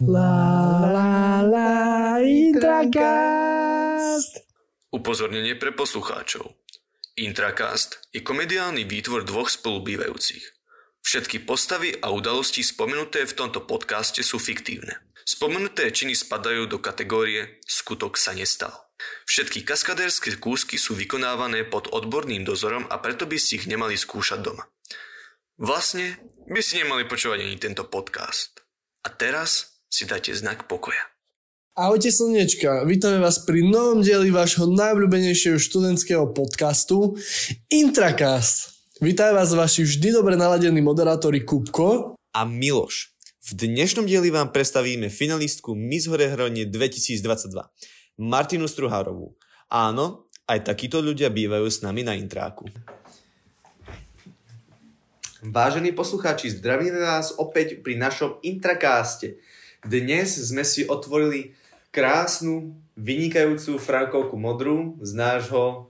La la la Intracast. Upozornenie pre poslucháčov. Intracast je komediálny výtvor dvoch spolubývajúcich. Všetky postavy a udalosti spomenuté v tomto podcaste sú fiktívne. Spomenuté činy spadajú do kategórie skutok sa nestal. Všetky kaskadérske kúsky sú vykonávané pod odborným dozorom a preto by ste ich nemali skúšať doma. Vlastne by si nemali počúvať ani tento podcast. A teraz si dajte znak pokoja. Ahojte slnečka, vítame vás pri novom dieli vášho najobľúbenejšieho študentského podcastu Intracast. Vítajú vás vaši vždy dobre naladení moderátori Kupko a Miloš. V dnešnom dieli vám predstavíme finalistku Miss Horehronie 2022, Martinu Struhárovú. Áno, aj takíto ľudia bývajú s nami na intráku. Vážení poslucháči, zdravíme vás opäť pri našom Intrakáste. Dnes sme si otvorili krásnu, vynikajúcu frankovku modrú z nášho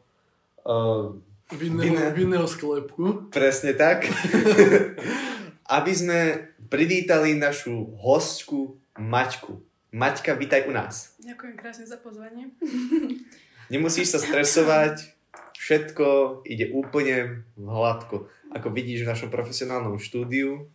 uh, vinného, vinného sklepku. Presne tak. Aby sme privítali našu hostku Maťku. Maťka, vítaj u nás. Ďakujem krásne za pozvanie. Nemusíš sa stresovať, všetko ide úplne hladko. Ako vidíš v našom profesionálnom štúdiu.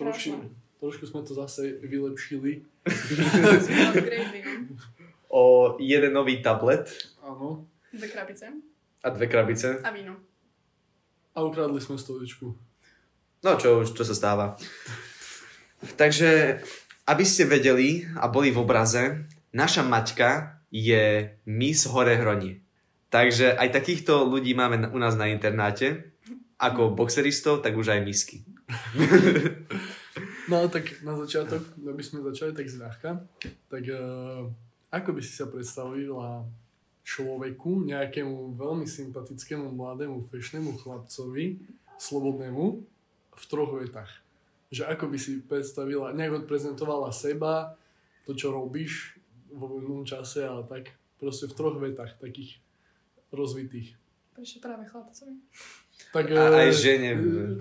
Trošku, trošku sme to zase vylepšili. o jeden nový tablet. Áno. Dve krabice. A dve krabice. A víno. A ukradli sme stoličku. No čo už, čo sa stáva. Takže, aby ste vedeli a boli v obraze, naša Maťka je Miss Horehronie. Takže aj takýchto ľudí máme u nás na internáte. Ako boxeristov, tak už aj misky. No tak na začiatok, aby sme začali tak zľahka, tak uh, ako by si sa predstavila človeku, nejakému veľmi sympatickému, mladému, fešnému chlapcovi, slobodnému, v troch vetách. Že ako by si predstavila, nejak odprezentovala seba, to, čo robíš vo voľnom čase, ale tak proste v troch vetách, takých rozvitých. Prečo práve chlapcovi? Tak, a aj eh, žene.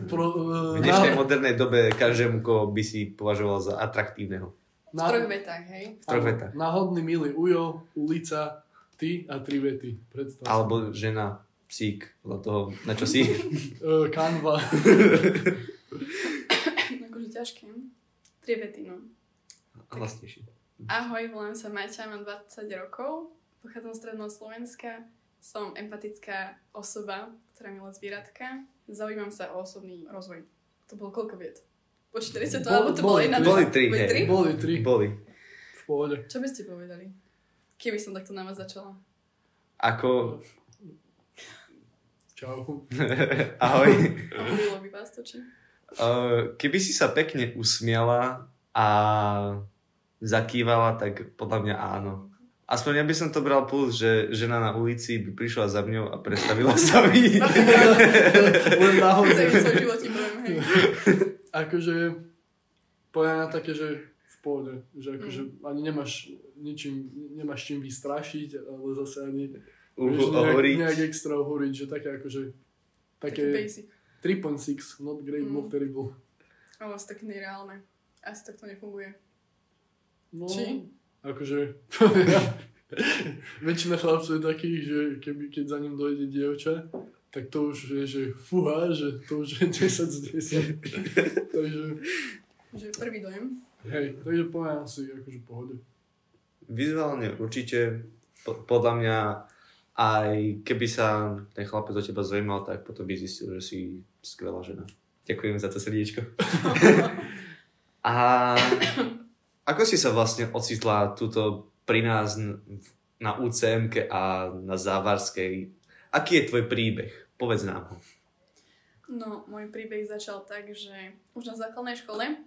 Pro, uh, v dnešnej na... modernej dobe každému, koho by si považoval za atraktívneho. Na... V troch vetách, hej? V troch vetách. Náhodný milý ujo, ulica, ty a tri vety. Predstav Alebo žena, psík, podľa toho, na čo si. uh, kanva. akože ťažké. Tri vety, no. Hlasnejšie. Ahoj, volám sa Maťa, mám 20 rokov, pochádzam z Stredného Slovenska, som empatická osoba, ktorá milá zvieratka. Zaujímam sa o osobný rozvoj. To bolo koľko viet? Po 40 to, alebo to bolo jedna? Boli tri, boli tri? Boli tri. Boli. V pohode. Čo by ste povedali? Keby som takto na vás začala? Ako... Čau. Ahoj. Bylo by vás to, či? Uh, keby si sa pekne usmiala a zakývala, tak podľa mňa áno. Aspoň ja by som to bral plus, že žena na ulici by prišla za mňou a predstavila sa mi. Len náhodne. Akože, poviem na také, že v pohode. Že akože mm. ani nemáš ničím, nemáš čím vystrašiť, ale zase ani vieš, nejak, nejak extra uhoriť, že také akože také 3.6, not great, mm. not terrible. Ale asi také nereálne. Asi tak to nefunguje. No, Či? Akože, väčšina chlapcov je takých, že keby, keď za ním dojde dievča, tak to už je, že fuha, že to už je 10 z 10. takže... Že prvý dojem. Hej, takže poviem asi akože pohode. Vizuálne určite, po, podľa mňa aj keby sa ten chlapec o teba zaujímal, tak potom by zistil, že si skvelá žena. Ďakujem za to srdiečko. a ako si sa vlastne ocitla tuto pri nás na UCM a na Závarskej? Aký je tvoj príbeh? Povedz nám ho. No, môj príbeh začal tak, že už na základnej škole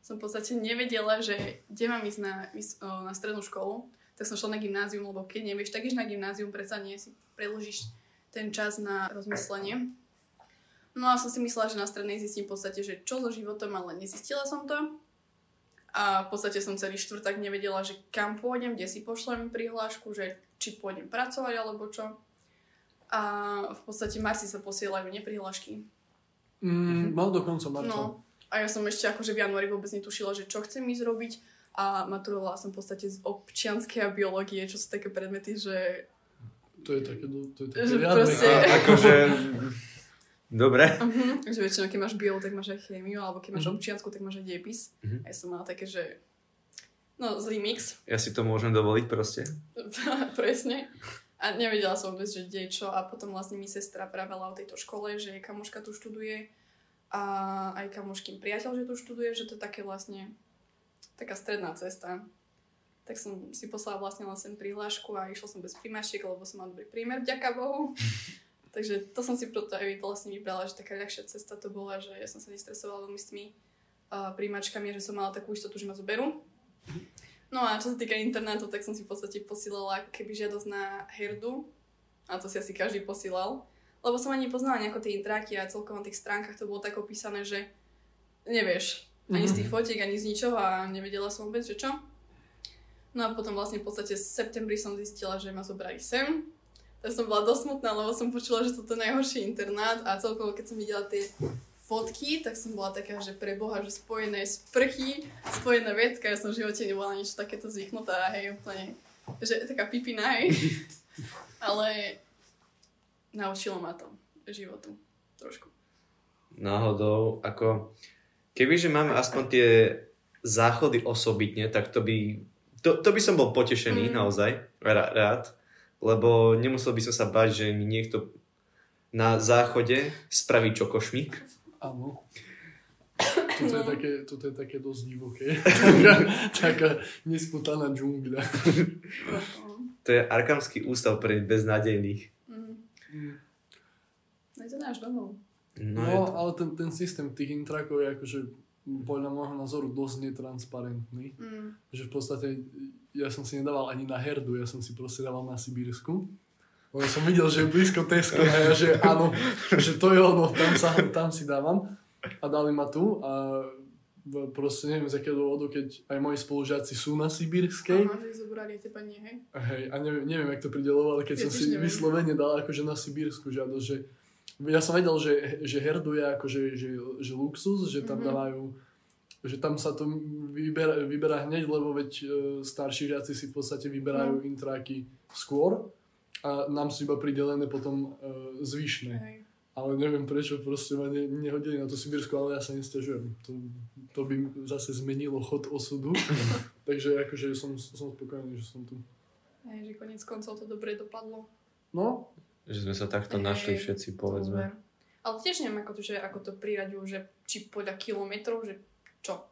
som v podstate nevedela, že kde mám ísť na, na strednú školu, tak som šla na gymnázium, lebo keď nevieš, tak na gymnázium, predsa nie si preložíš ten čas na rozmyslenie. No a som si myslela, že na strednej zistím v podstate, že čo so životom, ale nezistila som to. A v podstate som celý štvrtak nevedela, že kam pôjdem, kde si pošlem prihlášku, že či pôjdem pracovať alebo čo. A v podstate Marci sa posielajú neprihlášky. Mm, mal dokonca Marca. No, a ja som ešte akože v januári vôbec netušila, že čo chcem ísť robiť. a maturovala som v podstate z občianskej a biológie, čo sú také predmety, že To je také, do- to je také Že riadne. proste- A, akože... Dobre. Uh-huh. Že väčšinou, keď máš bio, tak máš aj chémiu, alebo keď máš Mhm. občiansku, tak máš aj dejepis. Mhm. A ja som mala také, že no, zlý mix, Ja si to môžem dovoliť proste. presne. A nevedela som vôbec, že kde čo a potom vlastne mi sestra pravela o tejto škole, že jej kamoška tu študuje a aj kamoškým priateľ, že tu študuje, že to je také vlastne taká stredná cesta. Tak som si poslala vlastne len sem prihlášku a išla som bez príjmačiek, lebo som mala dobrý prímer, vďaka Bohu. Takže to som si preto aj vlastne vybrala, že taká ľahšia cesta to bola, že ja som sa nestresovala veľmi s tými uh, príjmačkami, že som mala takú istotu, že ma zoberú. No a čo sa týka internátu, tak som si v podstate posílala ako keby žiadosť na herdu. A to si asi každý posílal. Lebo som ani nepoznala nejako tie intráky a celkovo na tých stránkach to bolo tak opísané, že nevieš ani z tých fotiek, ani z ničoho a nevedela som vôbec, že čo. No a potom vlastne v podstate v septembri som zistila, že ma zobrali sem. Tak som bola dosť smutná, lebo som počula, že toto je najhorší internát a celkovo keď som videla tie fotky, tak som bola taká, že pre Boha, že spojené sprchy, spojené vecka, ja som v živote nebola niečo takéto zvyknutá, hej, úplne, že taká pipina, hej. Ale naučilo ma to životu, trošku. Náhodou, ako... Kebyže máme aspoň tie záchody osobitne, tak to by... To, to by som bol potešený, Mm. naozaj, rá- rád, lebo nemusel by som sa bať, že mi niekto na záchode spraví čokošmík. Áno. Toto je No. také, toto je také dosť divoké. taká, taká nesputaná džungľa. To je Arkamský ústav pre beznádejných. Mm. No je to náš domov. No, No, to... ale ten, ten systém tých intrakov je akože podľa môjho názoru dosť netransparentný. Mm. Že v podstate ja som si nedával ani na herdu, ja som si proste dával na Sibírsku. Lebo som videl, že je blízko Tesco a ja, že áno, že to je ono, tam, sa, tam si dávam. A dali ma tu a proste neviem z akého dôvodu, keď aj moji spolužiaci sú na Sibírskej, Aha, že zobrali teba nie, hej? Hej, a neviem, neviem, jak to pridelovalo, ale keď Ja som si neviem. vyslovene dal akože na Sibírsku žiadosť, že ja som vedel, že, že herdu je akože že, že luxus, že tam Mhm. dávajú že tam sa to vyberá, vyberá hneď, lebo veď e, starší žiaci si v podstate vyberajú No. intráky skôr a nám sú iba pridelené potom e, zvyšné. hej. Ale neviem prečo proste ma ne, nehodili na to Sibírsko, ale ja sa nestiažujem. To, to by zase zmenilo chod osudu. Takže akože som, som spokojný, že som tu. Hej, že konec koncov to dobre dopadlo. No, Že sme sa takto Hej, našli všetci, povedzme. Dobre. Ale tiež neviem, ako to, že, ako to priraďujú, že či podľa kilometrov, že čo?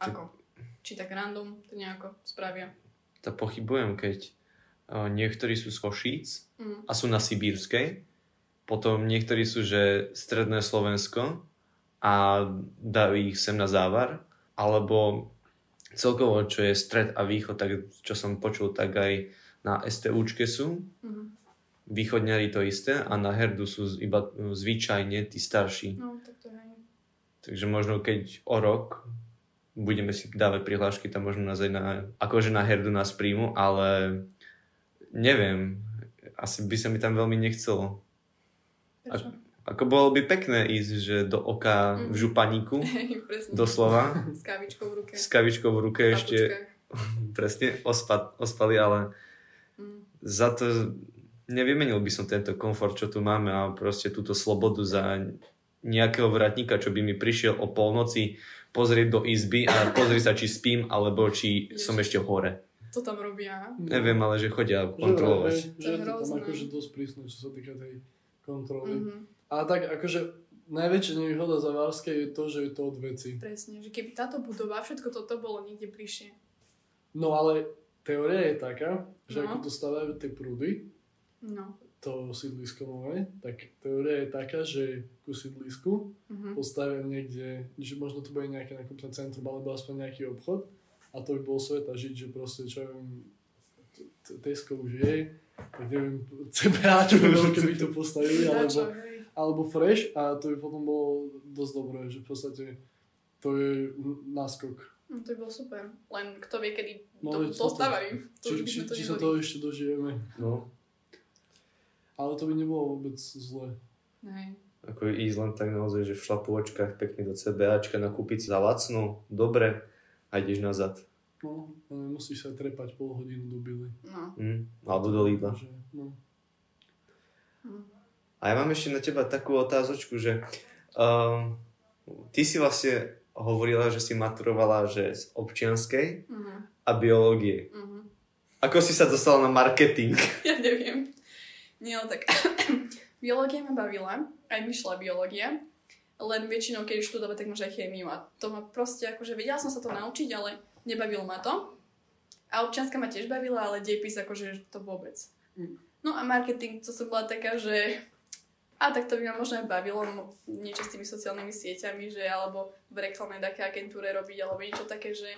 Ako? Či tak random to nejako spravia. To pochybujem, keď uh, niektorí sú z Košíc Mm. a sú na Sibírskej, potom niektorí sú, že stredné Slovensko a dajú ich sem na závar, alebo celkovo, čo je stred a východ, tak čo som počul, tak aj na STUčke sú, Mhm. Východňari to isté a na herdu sú iba uh, zvyčajne tí starší. No, tak to hej. Takže možno keď o rok budeme si dávať prihlášky, tam možno nás aj na, akože na herdu nás príjmu, ale neviem, asi by sa mi tam veľmi nechcelo. Prečo? Ako bolo by pekné ísť, že do oka v Mm. županíku, Hej, presne. doslova, S kávičkou v ruke. s kavičkou v ruke v ešte presne ospa, ospali, ale Mm. za to nevymenil by som tento komfort, čo tu máme a proste túto slobodu za nejakého vratníka, čo by mi prišiel o polnoci pozrieť do izby a pozrieť sa, či spím, alebo či Ježiš. som ešte hore. To tam robia. Neviem, ale že chodia Že, kontrolovať. že je to tam hrozné. akože dosť prísne, čo sa týka tej kontroly. Mhm. A tak akože najväčšia nevýhoda Zavárskej je to, že je to od veci. Presne, že keby táto budova, všetko toto bolo niekde bližšie. No ale teória je taká, že No. ako to stavajú tie prúdy, No. to sídlisko nové, tak teória je taká, že ku sídlisku Mhm. postavia niekde, že možno to bude nejaké nakupné centrum, alebo aspoň nejaký obchod a to by bol sveta žiť, že proste, čo viem, Tesco už je, tak neviem, CBAčko veľké by to postavili, alebo, alebo Fresh a to by potom bolo dosť dobré, že v podstate to je náskok. No, to by bolo super. Len kto vie, kedy No, to. To Či, by či, to či sa toho ešte dožijeme. No. Ale to by nebolo vôbec zlé. Hej. Ako ísť len tak naozaj, že v šlapovačkách pekne do CBAčka nakúpiť za lacno, dobre, a ideš nazad. No, a nemusíš sa trepať pol hodinu do bily. No. Mm, alebo do Lidla. No. Hm. A ja mám ešte na teba takú otázočku, že um, ty si vlastne hovorila, že si maturovala že z občianskej Uh-huh. a biológie. Uh-huh. Ako si sa dostala na marketing? Ja neviem. Nie, no tak biológia ma bavila, aj mi šla biológia, len väčšinou, keď študovať, tak možno aj chémiu a to ma proste, akože vedela som sa to naučiť, ale nebavilo ma to. A občianska ma tiež bavila, ale dejpis akože to vôbec. Mm. No a marketing, to som bola taká, že a tak to by ma možno aj bavilo mo- niečo s tými sociálnymi sieťami, že alebo v reklamnej také agentúre robiť, alebo niečo také, že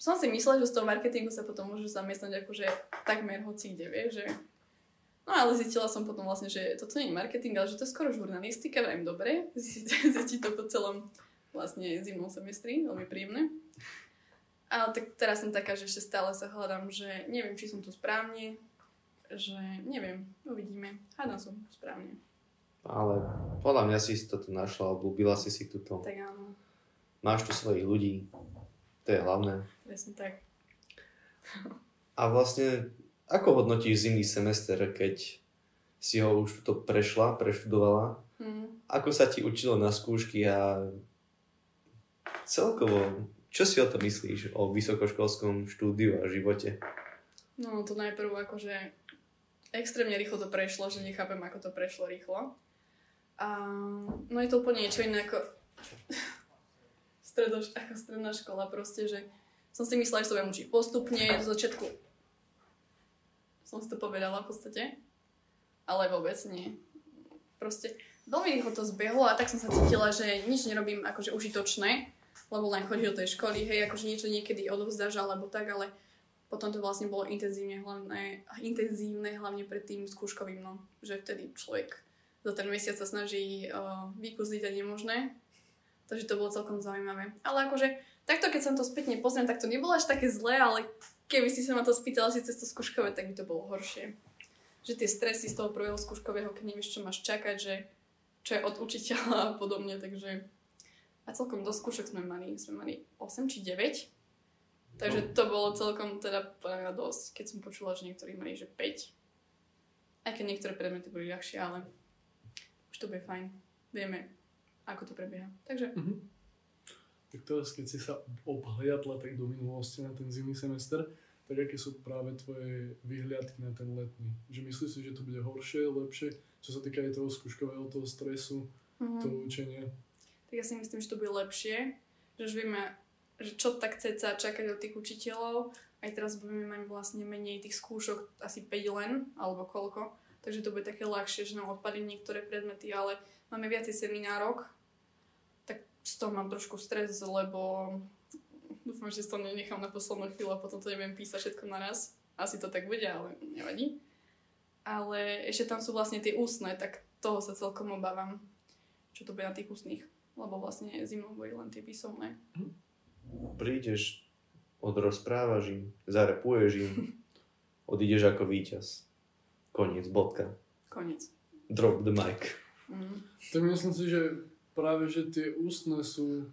som si myslela, že z toho marketingu sa potom môžu zamestnať akože takmer hoci kde, vieš, že No ale zistila som potom vlastne, že toto nie je marketing, ale že to je skoro žurnalistika, vrajím dobre, zistiť to po celom vlastne zimnom semestri, veľmi príjemné. Ale tak teraz som taká, že ešte stále sa hľadám, že neviem, či som tu správne, že neviem, uvidíme. Hádam som správne. Ale podľa mňa si to tu našla, obľúbila si si tuto. Tak áno, Máš tu svojich ľudí, to je hlavné. presne tak. A vlastne, ako hodnotíš zimný semester, keď si ho už to prešla, preštudovala? Hm. Ako sa ti učilo na skúšky a celkovo, čo si o to myslíš, o vysokoškolskom štúdiu a živote? No to najprv akože extrémne rýchlo to prešlo, že nechápem, ako to prešlo rýchlo. A no je to úplne niečo iné ako, stredoš, ako stredná škola proste, že som si myslela, že sa budem učiť postupne, do začiatku som si to povedala v podstate, ale vôbec nie. Proste veľmi rýchlo to zbehlo a tak som sa cítila, že nič nerobím akože užitočné, lebo len chodíš do tej školy, hej, akože niečo niekedy odovzdáš alebo tak, ale potom to vlastne bolo intenzívne, hlavne, intenzívne hlavne pred tým skúškovým, no. Že vtedy človek za ten mesiac sa snaží uh, vykúzliť a nemožné. Takže to bolo celkom zaujímavé. Ale akože takto, keď sa to spätne pozriem, tak to nebolo až také zlé, ale keby si sa ma to spýtala si cez to skúškové, tak by to bolo horšie. Že tie stresy z toho prvého skúškového, keď nevieš, čo máš čakať, že čo je od učiteľa a podobne, takže a celkom do skúšok sme mali, sme mali 8 či 9. Takže to bolo celkom teda podľa dosť, keď som počula, že niektorí mali, že 5. Aj keď niektoré predmety boli ľahšie, ale už to bude fajn. Vieme, ako to prebieha. Takže Mhm. Tak teraz, keď si sa obhliadla tak do minulosti na ten zimný semester, tak aké sú práve tvoje vyhliadky na ten letný? Že myslíš si, že to bude horšie, lepšie, čo sa týka aj toho skúškového, toho stresu, mhm. toho učenia? tak ja si myslím, že to bude lepšie. Že už vieme, že čo tak sa čakať od tých učiteľov. Aj teraz budeme mať vlastne menej tých skúšok, asi 5 len, alebo koľko. Takže to bude také ľahšie, že nám odpadli niektoré predmety, ale máme viacej seminárok, tak z toho mám trošku stres, lebo dúfam, že to nenechám na poslednú chvíľu a potom to neviem písať všetko naraz. Asi to tak bude, ale nevadí. Ale ešte tam sú vlastne tie ústne, tak toho sa celkom obávam, čo to bude na tých ústnych. Lebo vlastne zimou boli len tie písomné. Prídeš, odrozprávaš im, zarepuješ im, odídeš ako víťaz. Koniec, bodka. Koniec. Drop the mic. Mm. Tak myslím si, že práve, že tie ústne sú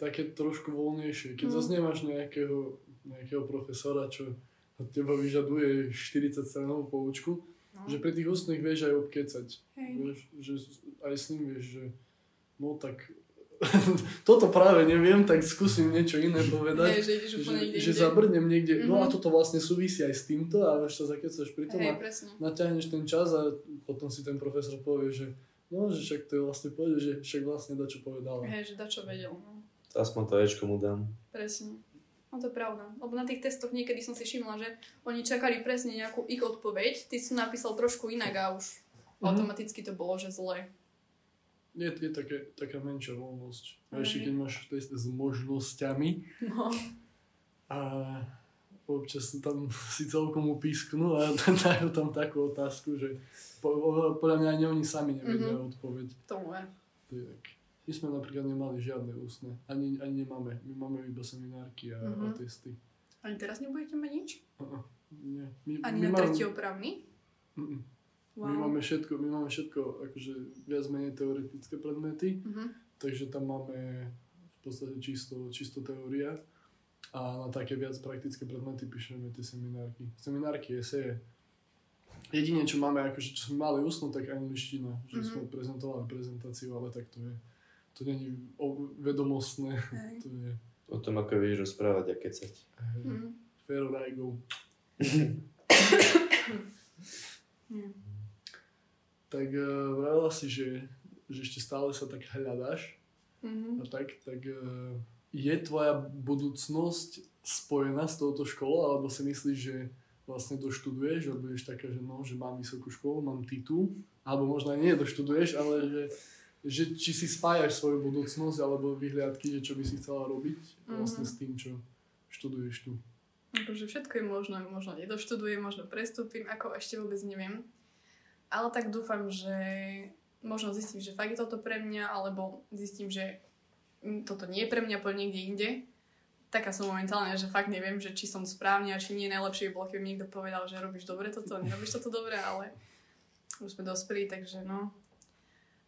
také trošku voľnejšie. Keď Mm. zase nemáš nejakého, nejakého profesora, čo od teba vyžaduje 40 stranovú poučku, No. že pri tých ústnych vieš aj obkecať. Hej. Vieš, že aj s ním vieš, že no tak toto práve neviem, tak skúsim niečo iné povedať. Hej, že ideš že, niekde že inde. zabrdnem niekde, no a Mhm. toto vlastne súvisí aj s týmto a až sa zakecaš pri tom Hej, a presne. natiahneš ten čas a potom si ten profesor povie, že no, že však to je vlastne povede, že však vlastne da čo povedala. Hej, že dačo vedel. No. Aspoň to Ečko mu dám. Presne. No to je pravda. Lebo na tých testoch niekedy som si všimla, že oni čakali presne nejakú ich odpoveď, ty si napísal trošku inak a už Mhm. automaticky to bolo, že zle. Je, je také, taká menšia voľnosť. A Hej. ešte keď máš test s možnosťami No. a občas tam si celkom upísknú a dajú tam takú otázku, že po, podľa mňa ani oni sami nevedia Mhm. odpoveď. Tomu ver. To je tak. My sme napríklad nemali žiadne ústne. Ani, ani nemáme. My máme iba seminárky a, a Mhm. testy. Ani teraz nebudete mať nič? Uh-uh. Nie. My, Ani my na máme- tretí opravný? Mm-mm. Wow. My máme všetko, my máme všetko akože viac menej teoretické predmety, Mhm. takže tam máme v podstate čisto, čisto teória. A na také viac praktické predmety píšeme tie seminárky. Seminárky, eseje. Jedine, čo máme, akože, čo sme mali usnúť, tak angličtina. Že Mhm. sme prezentovali prezentáciu, ale tak to je. To není vedomostné. Hej. To je O tom, ako vieš rozprávať a kecať. hej, Mhm. fair rajgov. Nie. Tak uh, vravela si, že, že ešte stále sa tak hľadáš. Mhm. A tak, tak uh, je tvoja budúcnosť spojená s touto školou, alebo si myslíš, že vlastne doštuduješ a budeš taká, že no, že mám vysokú školu, mám titul, alebo možno aj nie doštuduješ, ale že, že či si spájaš svoju budúcnosť alebo vyhliadky, že čo by si chcela robiť vlastne Mhm. s tým, čo študuješ tu. Akože všetko je možno, možno nedoštudujem, možno prestúpim, ako ešte vôbec neviem. Ale tak dúfam, že možno zistím, že fakt je toto pre mňa, alebo zistím, že toto nie je pre mňa, poď niekde inde. Taká som momentálne, že fakt neviem, že či som správne a či nie najlepšie bolo, keby mi niekto povedal, že robíš dobre toto, nerobíš toto dobre, ale už sme dospeli, takže no.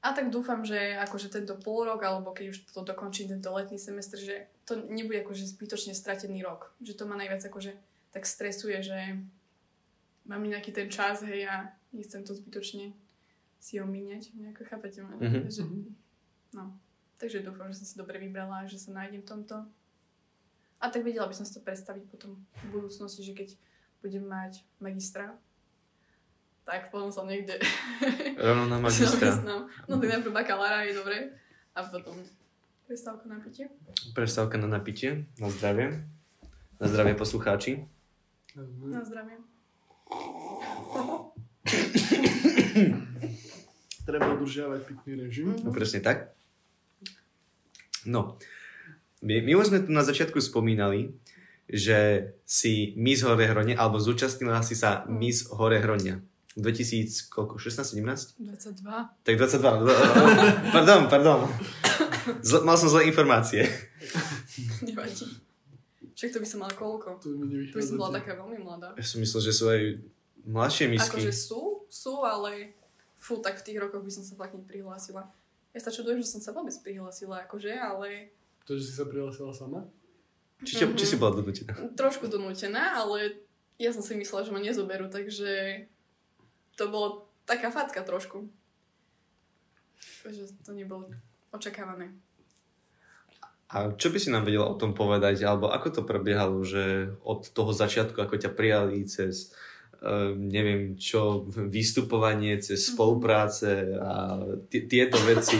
A tak dúfam, že akože tento pol rok, alebo keď už to dokončím, tento letný semestr, že to nebude akože zbytočne stratený rok. Že to ma najviac akože tak stresuje, že mám nejaký ten čas, hej, a nechcem to zbytočne si ho míňať, nejako chápete ma? Mhm. Že, no. Takže dúfam, že som si dobre vybrala, že sa nájdem v tomto. A tak vedela by som si to predstaviť potom v budúcnosti, že keď budem mať magistra, tak potom som niekde Rovno na magistra. No tak najprv bakalára je dobre. A potom prestávka na pitie. Prestávka na napitie. Na zdravie. Na zdravie poslucháči. Na zdravie. Treba udržiavať pitný režim. No presne tak. No, my, my už sme tu na začiatku spomínali, že si Miss Horehronia, alebo zúčastnila si sa Miss Horehronia. 2000, koľko, 16, 17? 22. Tak 22. Pardon, pardon. Zl- mal som zlé informácie. Nevadí. Však to by som mala koľko? To To by som bola taká veľmi mladá. Ja som myslel, že sú aj mladšie misky. Akože sú, sú, ale fú, tak v tých rokoch by som sa fakt neprihlásila. Ja sa čudujem, že som sa vôbec prihlásila, akože, ale To, že si sa prihlásila sama? Či, či, či si Mhm. bola donútená? trošku donútená, ale ja som si myslela, že ma nezoberú, takže to bolo taká facka trošku. Takže to nebolo očakávané. A čo by si nám vedela o tom povedať, alebo ako to prebiehalo, že od toho začiatku, ako ťa prijali cez uh, neviem čo, vystupovanie, cez Mhm. spolupráce a t- tieto veci.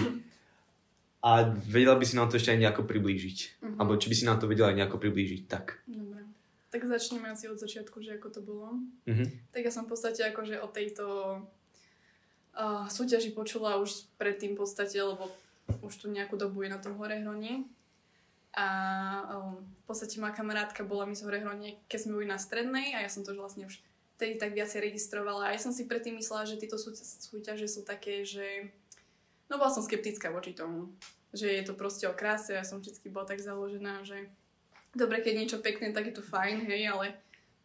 A vedela by si nám to ešte aj nejako priblížiť. Mhm. Alebo či by si nám to vedela aj nejako priblížiť, tak. Dobre. Tak začneme asi od začiatku, že ako to bolo. Mhm. Tak ja som v podstate akože o tejto uh, súťaži počula už predtým v podstate, lebo už tu nejakú dobu je na tom Horehroní. A um, v podstate moja kamarátka bola mi z Horehronie, keď sme boli na strednej a ja som to vlastne už vtedy tak viacej registrovala. A ja som si predtým myslela, že tieto súťa- súťaže sú také, že... No bola som skeptická voči tomu. Že je to proste o kráse. Ja som vždy bola tak založená, že dobre, keď je niečo pekné, tak je to fajn, hej, ale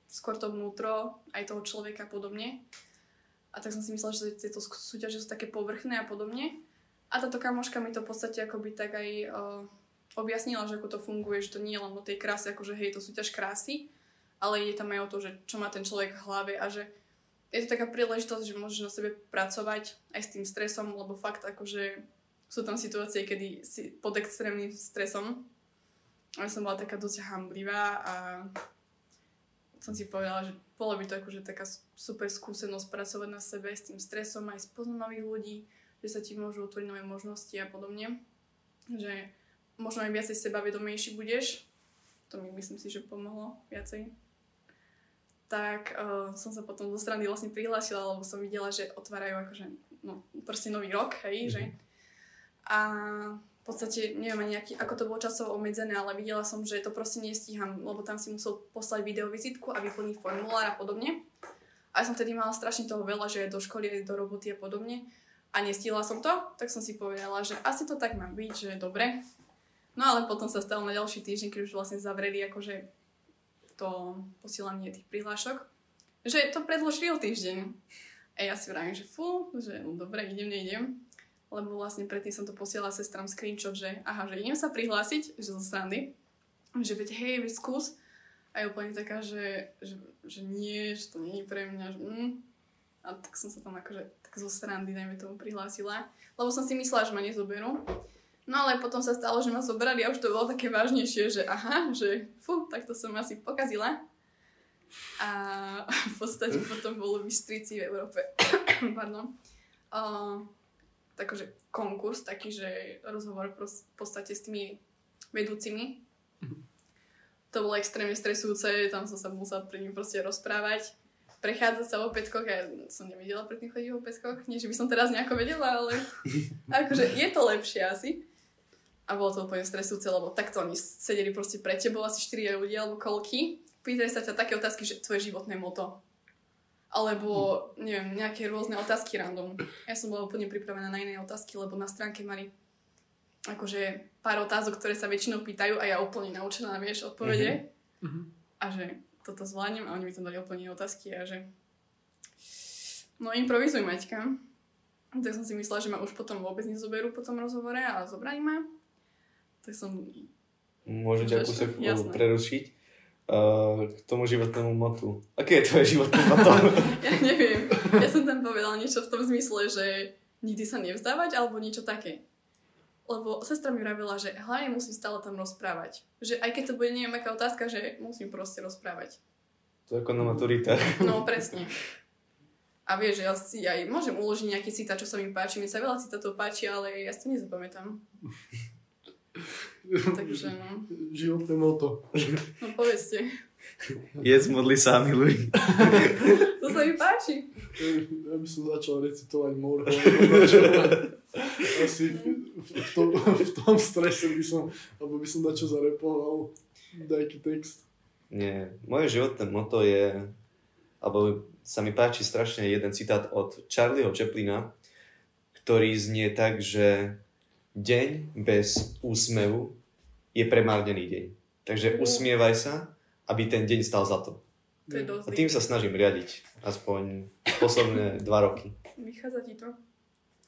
skôr to vnútro, aj toho človeka a podobne. A tak som si myslela, že tieto súťaže sú také povrchné a podobne. A táto kamoška mi to v podstate akoby tak aj uh, objasnila, že ako to funguje, že to nie je len o tej kráse, akože hej, to súťaž krásy, ale ide tam aj o to, že čo má ten človek v hlave a že je to taká príležitosť, že môžeš na sebe pracovať aj s tým stresom, lebo fakt akože sú tam situácie, kedy si pod extrémnym stresom. A som bola taká dosť hamblivá a som si povedala, že bolo by to akože taká super skúsenosť pracovať na sebe s tým stresom, aj spoznať nových ľudí, že sa ti môžu otvoriť nové možnosti a podobne. Že možno aj viacej sebavedomejší budeš. To mi myslím si, že pomohlo viacej. Tak uh, som sa potom zo strany vlastne prihlásila, lebo som videla, že otvárajú akože, no, proste nový rok, hej, že. A v podstate neviem ani nejaký, ako to bolo časovo obmedzené, ale videla som, že to proste nestíham, lebo tam si musel poslať videovizitku a vyplniť formulár a podobne. A ja som vtedy mala strašne toho veľa, že do školy, do roboty a podobne. A nestihla som to, tak som si povedala, že asi to tak má byť, že dobre. No ale potom sa stalo na ďalší týždeň, keď už vlastne zavreli akože to posielanie tých prihlášok, že to predložili o týždeň. A ja si vravím, že fú, že no dobre, idem, neidem. Lebo vlastne predtým som to posielala sestram screenshot, že aha, že idem sa prihlásiť, že zo srandy. A že veď hej, veď skús. A je úplne taká, že, že, že nie, že to nie je pre mňa, že mm. A tak som sa tam akože tak zo srandy, dajme tomu, prihlásila. Lebo som si myslela, že ma nezoberú. No ale potom sa stalo, že ma zobrali a už to bolo také vážnejšie, že aha, že fú, tak to som asi pokazila. A v podstate potom bolo v Bystrici v Európe. Pardon. Uh, takže konkurs, taký, že rozhovor v podstate s tými vedúcimi. To bolo extrémne stresujúce, tam som sa musela pri ním proste rozprávať. Prechádzať sa o petkoch, ja som nevedela predtým chodiť o petkoch, nie že by som teraz nejako vedela, ale akože je to lepšie asi. A bolo to úplne stresujúce, lebo takto oni sedeli proste pre tebou asi 4 ľudia alebo koľky. Pýtali sa ťa také otázky, že tvoje životné moto. Alebo, neviem, nejaké rôzne otázky random. Ja som bola úplne pripravená na iné otázky, lebo na stránke mali akože pár otázok, ktoré sa väčšinou pýtajú a ja úplne naučená, vieš, odpovede. Mm-hmm. A že toto zvládnem a oni mi tam dali úplne iné otázky a že no improvizuj Maťka. Tak som si myslela, že ma už potom vôbec nezoberú po tom rozhovore a zobrali ma tak som... Môžem ťa kúsok prerušiť? Uh, k tomu životnému motu. Aké je tvoje životné moto? ja neviem. Ja som tam povedala niečo v tom zmysle, že nikdy sa nevzdávať, alebo niečo také. Lebo sestra mi vravila, že hlavne musím stále tam rozprávať. Že aj keď to bude neviem aká otázka, že musím proste rozprávať. To je ako na maturitách. No, presne. A vieš, že ja si aj môžem uložiť nejaký citát, čo sa mi páči. Mi sa veľa citátov páči, ale ja si to nezapamätám. Takže no. Životné moto. No povedzte. Jedz, modli sa a miluj. to sa mi páči. Ja by som začal recitovať morho. Asi v tom, v tom strese by som, alebo by som dačo zarepoval dajky text. Nie, moje životné moto je, alebo sa mi páči strašne jeden citát od Charlieho Chaplina, ktorý znie tak, že deň bez úsmevu je premárnený deň. Takže usmievaj sa, aby ten deň stal za to. to a tým sa snažím riadiť, aspoň posledné dva roky. Vychádza ti to?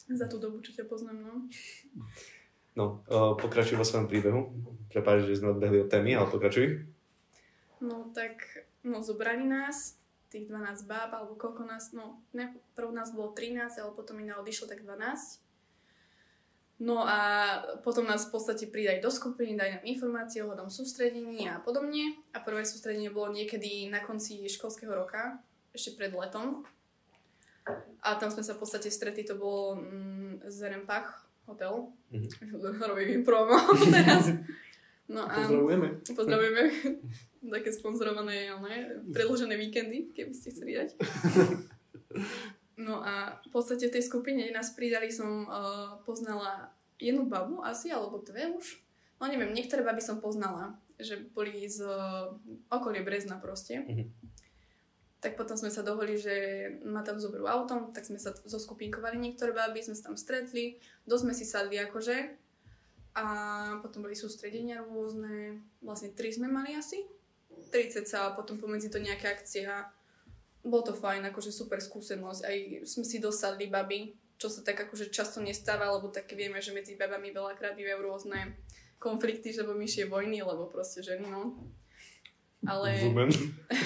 Za tú dobu, čo ťa poznám, no. No, pokračuj vo svojom príbehu. Prepáč, že sme odbehli od témy, ale pokračuj. No tak, no zobrali nás, tých 12 báb, alebo koľko nás, no ne, prv nás bolo 13, ale potom mi na odišlo tak 12. No a potom nás v podstate pridali do skupiny, dali nám informácie o hodom sústredení a podobne. A prvé sústredenie bolo niekedy na konci školského roka, ešte pred letom. A tam sme sa v podstate stretli, to bolo mm, Zerempach hotel. Mm-hmm. Robím promo teraz. No a pozdravujeme. Pozdravujeme. Také sponzorované, ale predložené víkendy, keby ste chceli dať. No a v podstate v tej skupine, kde nás pridali, som uh, poznala jednu babu asi, alebo dve už. No neviem, niektoré baby som poznala, že boli z uh, okolie Brezna proste. Mm-hmm. Tak potom sme sa dohodli, že ma tam zoberú autom, tak sme sa zoskupinkovali niektoré baby, sme sa tam stretli, dosť sme si sadli akože. A potom boli sústredenia rôzne, vlastne tri sme mali asi. 30 sa a potom pomedzi to nejaké akcie a bolo to fajn, akože super skúsenosť. Aj sme si dosadli baby, čo sa tak akože často nestáva, lebo tak vieme, že medzi babami veľakrát bývajú rôzne konflikty, že myšie vojny, lebo proste ženy, no. Ale...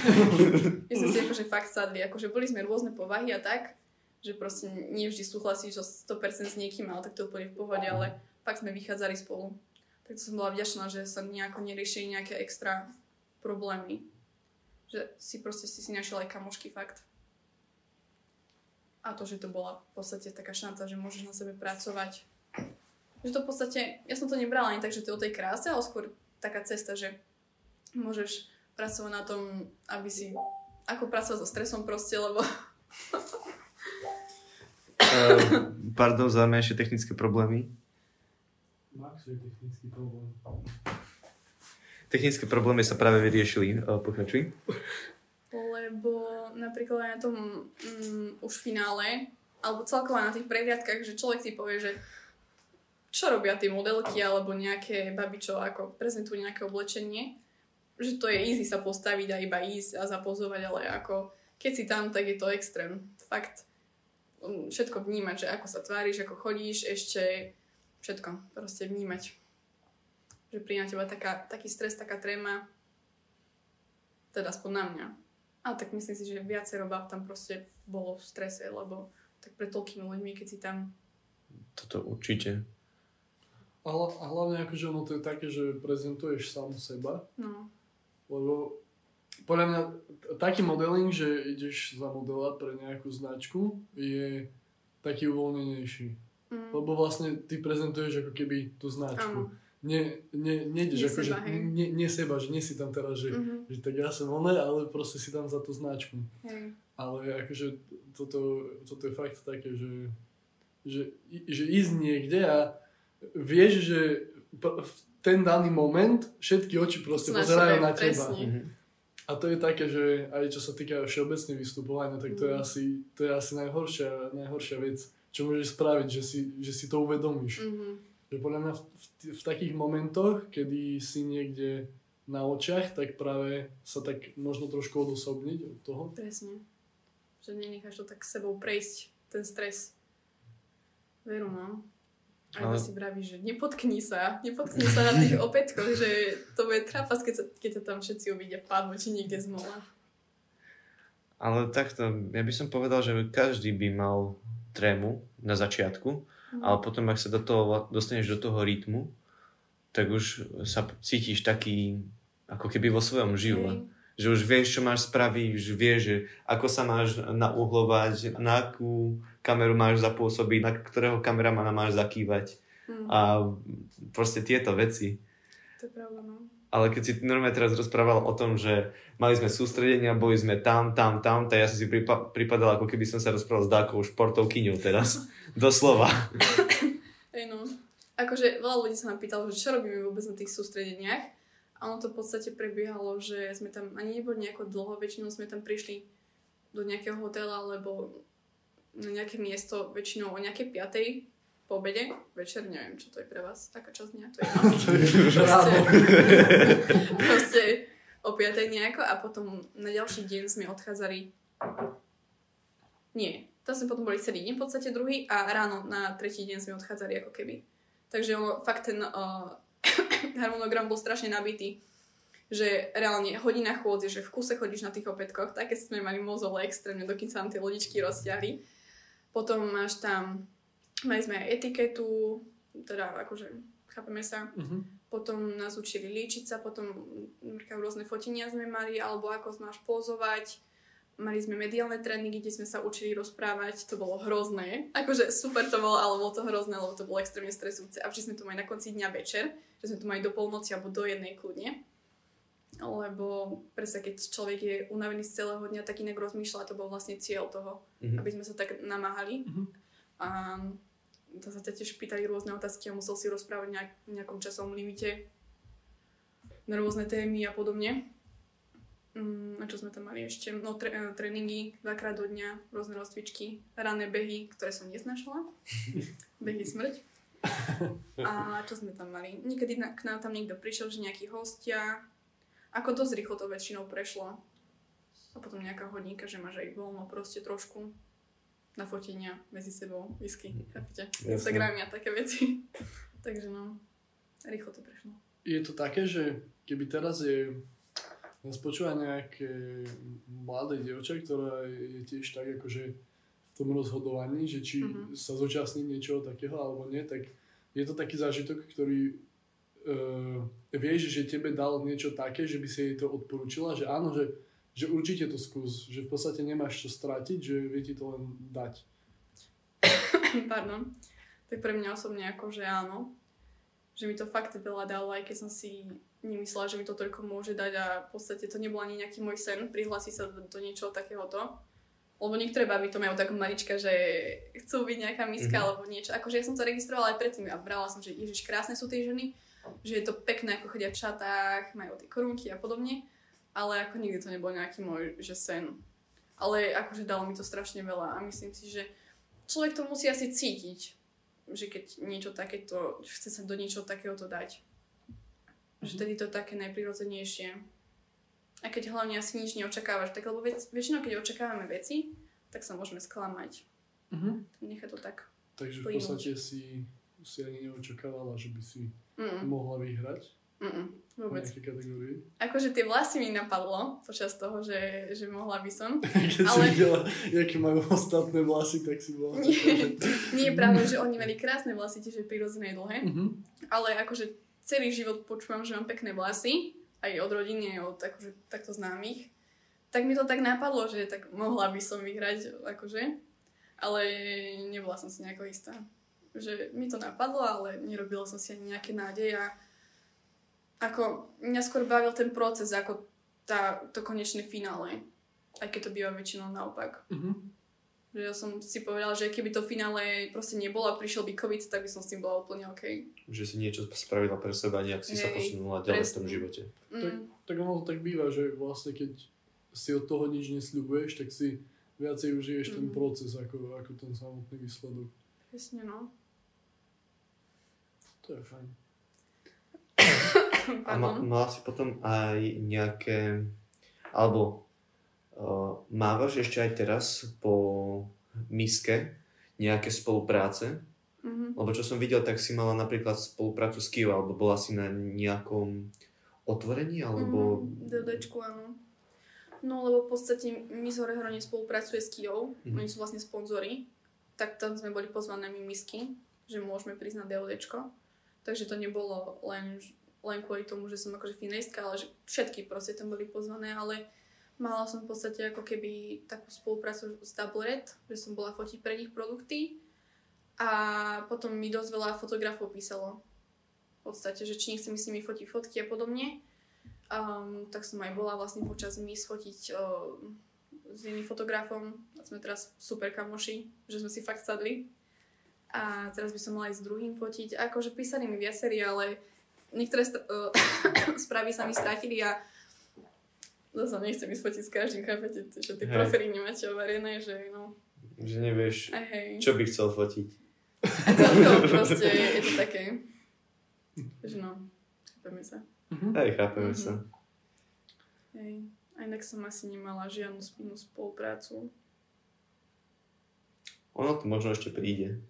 my sme si akože fakt sadli, akože boli sme rôzne povahy a tak, že proste nie vždy súhlasíš so 100% s niekým, ale tak to úplne v pohode, ale fakt sme vychádzali spolu. Tak som bola vďačná, že sa nejako neriešili nejaké extra problémy že si proste si si našiel aj kamošky fakt. A to, že to bola v podstate taká šanca, že môžeš na sebe pracovať. Že to v podstate, ja som to nebrala ani tak, že to je o tej kráse, ale skôr taká cesta, že môžeš pracovať na tom, aby si, ako pracovať so stresom proste, lebo... uh, pardon za menšie technické problémy. Max je technický problém. Technické problémy sa práve vyriešili. Pokračuj. Lebo napríklad aj na tom um, už finále, alebo celkovo na tých prehliadkách, že človek si povie, že čo robia tie modelky alebo nejaké baby, ako prezentujú nejaké oblečenie, že to je easy sa postaviť a iba ísť a zapozovať, ale ako keď si tam, tak je to extrém. Fakt um, všetko vnímať, že ako sa tváriš, ako chodíš, ešte všetko proste vnímať že príde na teba taká, taký stres, taká tréma, teda aspoň na mňa. Ale tak myslím si, že viacero bab tam proste bolo v strese, lebo tak pre toľkými ľuďmi, keď si tam... Toto určite. A, hla- a hlavne akože ono to je také, že prezentuješ sám seba, No, lebo podľa mňa taký modeling, že ideš za modela pre nejakú značku, je taký uvoľnenejší. mm, Lebo vlastne ty prezentuješ ako keby tú značku. áno. Nie, nie, Nie nejdeš ako, že seba, hej. nie, nie seba, že nie si tam teraz, že, Mhm, že tak ja som oné, ale proste si tam za tú značku. hej. Ale akože toto, toto je fakt také, že, že, i- že ísť niekde a vieš, že v ten daný moment všetky oči proste Sú na pozerajú na teba. presne. Mhm. A to je také, že aj čo sa týka všeobecne vystupovania, tak to je Mm. asi, to je asi najhoršia, najhoršia vec, čo môžeš spraviť, že si, že si to uvedomíš. Mhm. Že podľa mňa v, v, v takých momentoch, kedy si niekde na očiach, tak práve sa tak možno trošku odosobniť od toho. Presne. Že nenecháš to tak sebou prejsť, ten stres. Veru, no. A Ale- Ale... si vravíš, že nepotkni sa, nepotkni sa na tých opätkoch, že to bude trápas, keď, sa, keď ťa tam všetci uvidia padnúť či niekde z mola. Ale takto, ja by som povedal, že každý by mal trému na začiatku, ale potom, ak sa do toho, dostaneš do toho rytmu, tak už sa cítiš taký, ako keby vo svojom živle. Že už vieš, čo máš spraviť, už vieš, že ako sa máš nauhlovať, na akú kameru máš zapôsobiť, na ktorého kameramana máš zakývať Mm. a proste tieto veci. To je pravda, no. Ale keď si normálne teraz rozprával o tom, že mali sme sústredenia, boli sme tam, tam, tam, tak ja som si pripa- pripadal, ako keby som sa rozprával s dákou športovkyňou teraz. Doslova. Hej no. Akože veľa ľudí sa nám pýtalo, že čo robíme vôbec na tých sústredeniach. A ono to v podstate prebiehalo, že sme tam ani neboli nejako dlho, väčšinou sme tam prišli do nejakého hotela alebo na nejaké miesto, väčšinou o nejakej piatej po obede, večer, neviem, čo to je pre vás, taká časť dňa, to je. Ráno. proste o 5 nejako a potom na ďalší deň sme odchádzali nie, tam sme potom boli celý deň v podstate druhý a ráno na tretí deň sme odchádzali ako keby. Takže ono, fakt ten uh, harmonogram bol strašne nabitý že reálne hodina chôdze, že v kuse chodíš na tých opätkoch, také sme mali mozole extrémne, dokým sa nám tie lodičky rozťahli. Potom máš tam, mali sme aj etiketu, teda akože, chápeme sa, Mhm. potom nás učili líčiť sa, potom napríklad rôzne fotenia sme mali, alebo ako máš pozovať. Mali sme mediálne tréningy, kde sme sa učili rozprávať, to bolo hrozné. Akože super to bolo, ale bolo to hrozné, lebo to bolo extrémne stresujúce. A vždy sme to mali na konci dňa večer, že sme to mali do polnoci alebo do jednej kľudne. Lebo presne keď človek je unavený z celého dňa, tak inak rozmýšľa, to bol vlastne cieľ toho, Mhm. aby sme sa tak namáhali. Mhm. A to sa ťa tiež pýtali rôzne otázky a musel si rozprávať nejak, v nejakom časovom limite na rôzne témy a podobne. Mm, a čo sme tam mali ešte? No, tre- eh, tréningy dvakrát do dňa, rôzne rozcvičky, ranné behy, ktoré som nesnašala. behy smrť. A čo sme tam mali? Niekedy na, k nám tam niekto prišiel, že nejakí hostia. Ako dosť rýchlo to väčšinou prešlo. A potom nejaká hodinka, že máš aj voľno proste trošku na fotenia medzi sebou, whisky, chápete? Jasné. Instagramy a také veci. Takže no, rýchlo to prešlo. Je to také, že keby teraz je nás počúva nejaké mladé dievča, ktorá je tiež tak akože v tom rozhodovaní, že či Mhm. sa zúčastní niečoho takého alebo nie, tak je to taký zážitok, ktorý uh, vieš, že tebe dal niečo také, že by si jej to odporúčila, že áno, že, že určite to skús, že v podstate nemáš čo stratiť, že vie ti to len dať. Pardon. Tak pre mňa osobne ako, že áno. Že mi to fakt veľa dalo, aj keď som si nemyslela, že mi to toľko môže dať a v podstate to nebol ani nejaký môj sen prihlásiť sa do, do niečoho takéhoto. Lebo niektoré baby to majú tak malička, že chcú byť nejaká miska Mhm. alebo niečo. Akože ja som to registrovala aj predtým a brala som, že ježiš, krásne sú tie ženy, že je to pekné, ako chodia v šatách, majú tie korunky a podobne. Ale ako nikdy to nebol nejaký môj, že sen. Ale akože dalo mi to strašne veľa a myslím si, že človek to musí asi cítiť, že keď niečo takéto, chce sa do niečoho takéhoto dať. Že Mhm. vtedy to také najprirodzenejšie. A keď hlavne asi nič neočakávaš, tak lebo väč- väčšinou keď očakávame veci, tak sa môžeme sklamať. Mhm. Nechá to tak. Takže v podstate si, si ani neočakávala, že by si Mm. mohla vyhrať. Mm-mm, vôbec. kategórii. Akože tie vlasy mi napadlo počas toho, že, že mohla by som. Keď si Ale- videla, aké majú ostatné vlasy, tak si bola... Nie, nie je pravda, že oni mali krásne vlasy, tiež prirodzené dlhé. Mhm. Ale akože celý život počúvam, že mám pekné vlasy, aj od rodiny, aj od akože, takto známych. Tak mi to tak napadlo, že tak mohla by som vyhrať, akože. Ale nebola som si nejako istá. Že mi to napadlo, ale nerobila som si ani nejaké nádeje a ako mňa skôr bavil ten proces, ako tá, to konečné finále. Aj keď to býva väčšinou naopak. Mhm. Že ja som si povedala, že keby to finále proste nebolo a prišiel by COVID, tak by som s tým bola úplne OK. Že si niečo spravila pre seba, nejak si sa Hej, posunula ďalej v presne. tom živote. Tak, Mm, tak ono to tak býva, že vlastne keď si od toho nič nesľubuješ, tak si viacej užiješ ten Mhm. proces ako, ako ten samotný výsledok. presne no. To je fajn. A ma, mala si potom aj nejaké, alebo uh, mávaš ešte aj teraz po miske nejaké spolupráce? Mhm. Lebo čo som videl, tak si mala napríklad spoluprácu s Kio, alebo bola si na nejakom otvorení, alebo... Mm, DDčku, áno. No lebo v podstate my z Horehro nespolupracuje s Kijou, Mhm. oni sú vlastne sponzori, tak tam sme boli pozvané my misky, že môžeme prísť na DODčko. Takže to nebolo len, len kvôli tomu, že som akože finalistka, ale že všetky proste tam boli pozvané, ale mala som v podstate ako keby takú spoluprácu s Double Red, že som bola fotiť pre nich produkty a potom mi dosť veľa fotografov písalo v podstate, že či nechcem s nimi fotiť fotky a podobne. Um, tak som aj bola vlastne počas MIS fotiť uh, s jedným fotografom a sme teraz super kamoši, že sme si fakt sadli. A teraz by som mala aj s druhým fotiť. A akože písali mi viacerí, ale niektoré st- uh, správy sa mi stratili a zase nechcem ísť fotiť s každým, chápete, že tie profily nemáte overené, že no, Že nevieš, hej. čo by chcel fotiť. A celkovo proste je to také, že no, chápeme sa. Mhm. Hej, chápeme Mhm. sa. Hej. A inak som asi nemala žiadnu spinú spoluprácu. Ono to možno ešte príde.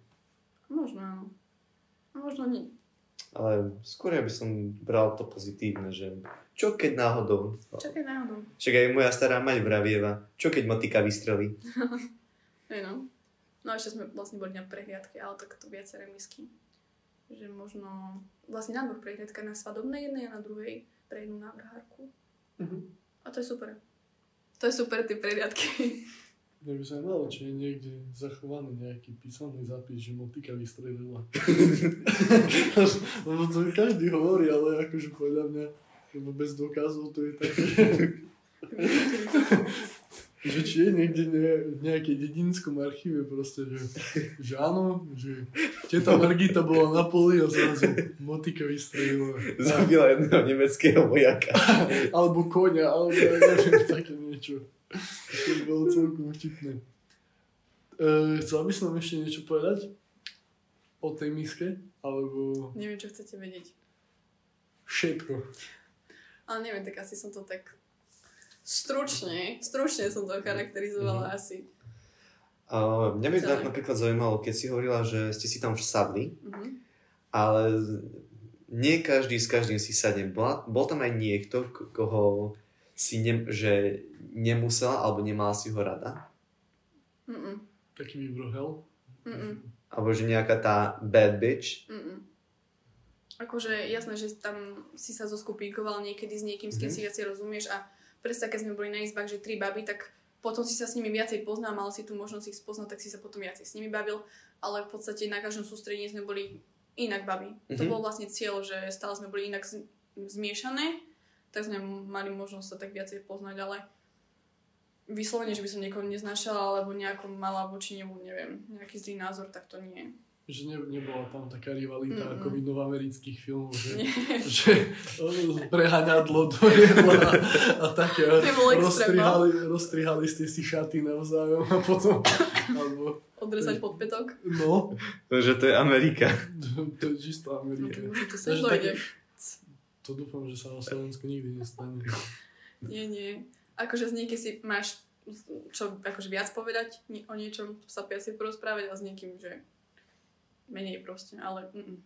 Možno áno. A možno nie. Ale skôr ja by som bral to pozitívne, že čo keď náhodou. Čakaj náhodou. Však aj moja stará mať vravieva, čo keď motika vystrelí. No. No ešte sme vlastne boli na prehliadke, ale tak to viaceré misky. Že možno vlastne na dvoch prehliadka na svadobnej jednej a na druhej pre jednu návrhárku. Mhm. A to je super. To je super tie prehliadky. Ja by som mal, či je niekde zachovaný nejaký písaný zápis, že motika vystrelila. Lebo to každý hovorí, ale akože podľa mňa, lebo bez dôkazov to je také, že či je niekde ne, v nejakej dedinskom archíve proste, že, že áno, že teta Margita bola na poli a zrazu motika vystrelila. Zabila jedného nemeckého vojaka. Alebo konia, alebo neviem, také niečo. To by bolo celkom vtipné. E, chcel by som ešte niečo povedať o tej miske? Alebo Neviem, čo chcete vedieť. všetko? Ale neviem, tak asi som to tak stručne, stručne som to charakterizovala Mhm. asi. Uh, mňa by tak napríklad zaujímalo, keď si hovorila, že ste si tam vsadli, Mhm. ale nie každý s každým si sadne. Bola, bol tam aj niekto, koho si ne, že nemusela alebo nemala si ho rada? Mm-mm. Taký vyvrhel? Mm-mm. Alebo že nejaká tá bad bitch? Mm-mm. Akože jasné, že tam si sa zoskupinkoval niekedy s niekým, s kým Mhm. si viacej rozumieš a presne keď sme boli na izbách, že tri baby, tak potom si sa s nimi viacej poznal, mal si tu možnosť ich spoznať, tak si sa potom viacej s nimi bavil, ale v podstate na každom sústredení sme boli inak baby. To Mhm. bol vlastne cieľ, že stále sme boli inak z- zmiešané, tak sme mali možnosť sa tak viacej poznať, ale vyslovene, že by som niekoho neznášala, alebo nejako mala voči nemu, neviem, nejaký zlý názor, tak to nie. Že ne, nebola tam taká rivalita Mm-mm. ako v novoamerických filmoch, že, že eh, prehaňadlo do jedla a také a Nebolo extrémno. rozstrihali, rozstrihali ste si šaty navzájom a potom, alebo, Odrezať podpätok. no, Že to je Amerika. to, to je čistá No, Amerika. to možno to sem Takže. To dúfam, že sa na Slovensku nikdy nestane. Nie, nie. Akože z niekým si máš čo akože viac povedať o niečom, sa viacej porozprávať a s niekým, že menej proste, ale mm,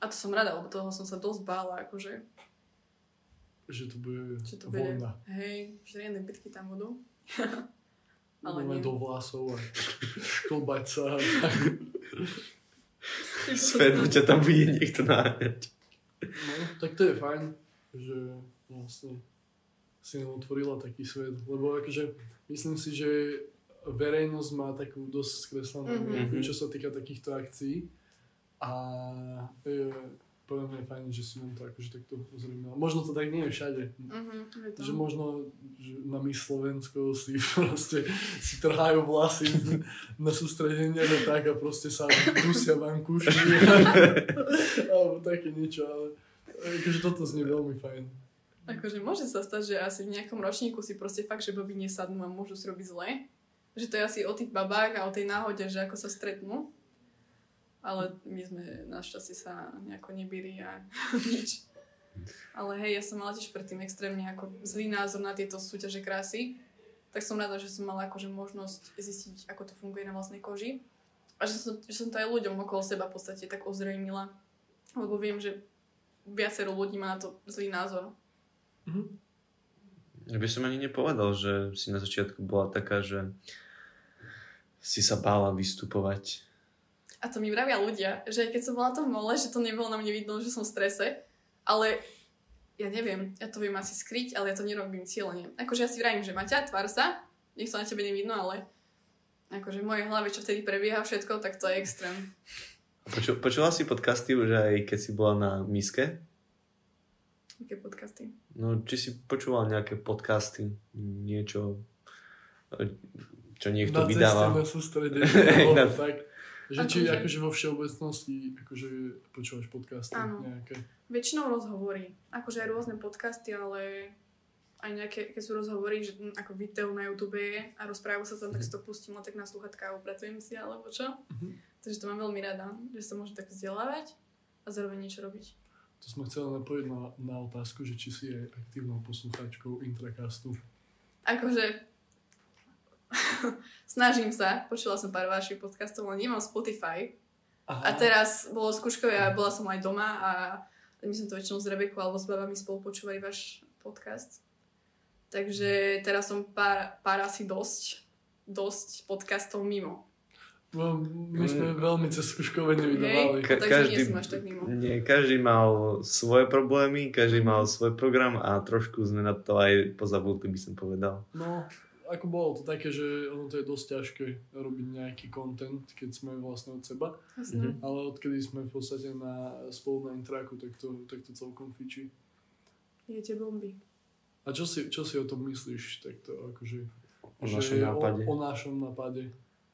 A to som rada, lebo toho som sa dosť bála, akože, Že to bude že to bude, vojna. hej, že riadne bitky tam budú. Ale Budeme do vlasov a šklbať sa. Späť ťa tam bude niekto náňať. No, tak to je fajn, že vlastne si nám otvorila taký svet, lebo akože myslím si, že verejnosť má takú dosť skreslenú Mhm. mm čo sa týka takýchto akcií a e, podľa mňa je fajn, že si nám to akože takto ozrejmila. Možno to tak nie je všade, Mhm, to. že možno že na my Slovensko si proste si trhajú vlasy na sústredenie a tak a proste sa dusia vankúši alebo také niečo, ale akože toto znie veľmi fajn. Akože môže sa stať, že asi v nejakom ročníku si proste fakt, že baby nesadnú a môžu si robiť zle. Že to je asi o tých babách a o tej náhode, že ako sa stretnú. Ale my sme našťastie sa nejako nebili a nič. Ale hej, ja som mala tiež predtým extrémne ako zlý názor na tieto súťaže krásy. Tak som rada, že som mala akože možnosť zistiť, ako to funguje na vlastnej koži. A že som, že som to aj ľuďom okolo seba v podstate tak ozrejmila. Lebo viem, že viacero ľudí má na to zlý názor. Ja by som ani nepovedal, že si na začiatku bola taká, že si sa bála vystupovať. A to mi vravia ľudia, že keď som bola v tom mole, že to nebolo na mne vidno, že som v strese, ale ja neviem, ja to viem asi skryť, ale ja to nerobím cieľene. Akože ja si vravím, že Maťa, tvár sa, nech to na tebe nevidno, ale akože v mojej hlave, čo vtedy prebieha všetko, tak to je extrém. Poču, počula si podcasty už aj keď si bola na miske? Aké podcasty. No, či si počúval nejaké podcasty, niečo, čo niekto na vydáva? ceste na na- tak. Že či Akože- akože vo všeobecnosti akože počúvaš podcasty Áno. nejaké. Väčšinou rozhovory. Akože aj rôzne podcasty, ale aj nejaké, keď sú rozhovory, že hm, ako video na YouTube a rozprávajú sa tam, tak si to pustím tak na sluchatka a upracujem si, alebo čo. Mhm. Takže to mám veľmi rada, že sa môžem tak vzdelávať a zároveň niečo robiť. To sme chceli napojiť na, na otázku, že či si je aktívnou poslucháčkou Intrakastu. Akože snažím sa, počula som pár vašich podcastov, ale nemám Spotify. A teraz bolo skúškové a bola som aj doma a my sme to väčšinou s Rebekou alebo s babami spolu počúvali váš podcast. Takže teraz som pár, pár asi dosť, dosť podcastov mimo. No, my sme veľmi cez skúškové nevydávali. Ka- takže nie každý- som až tak mimo. Nie, každý mal svoje problémy, každý mal svoj program a trošku sme na to aj pozabudli, by som povedal. No, ako bolo to také, že ono to je dosť ťažké robiť nejaký content, keď sme vlastne od seba. Jasné. Ale odkedy sme v podstate na, spolu na intraku, tak to, tak to celkom fičí. Jete bomby. A čo si, čo si o tom myslíš? Tak to akože... O našom nápade. O, o našom nápade.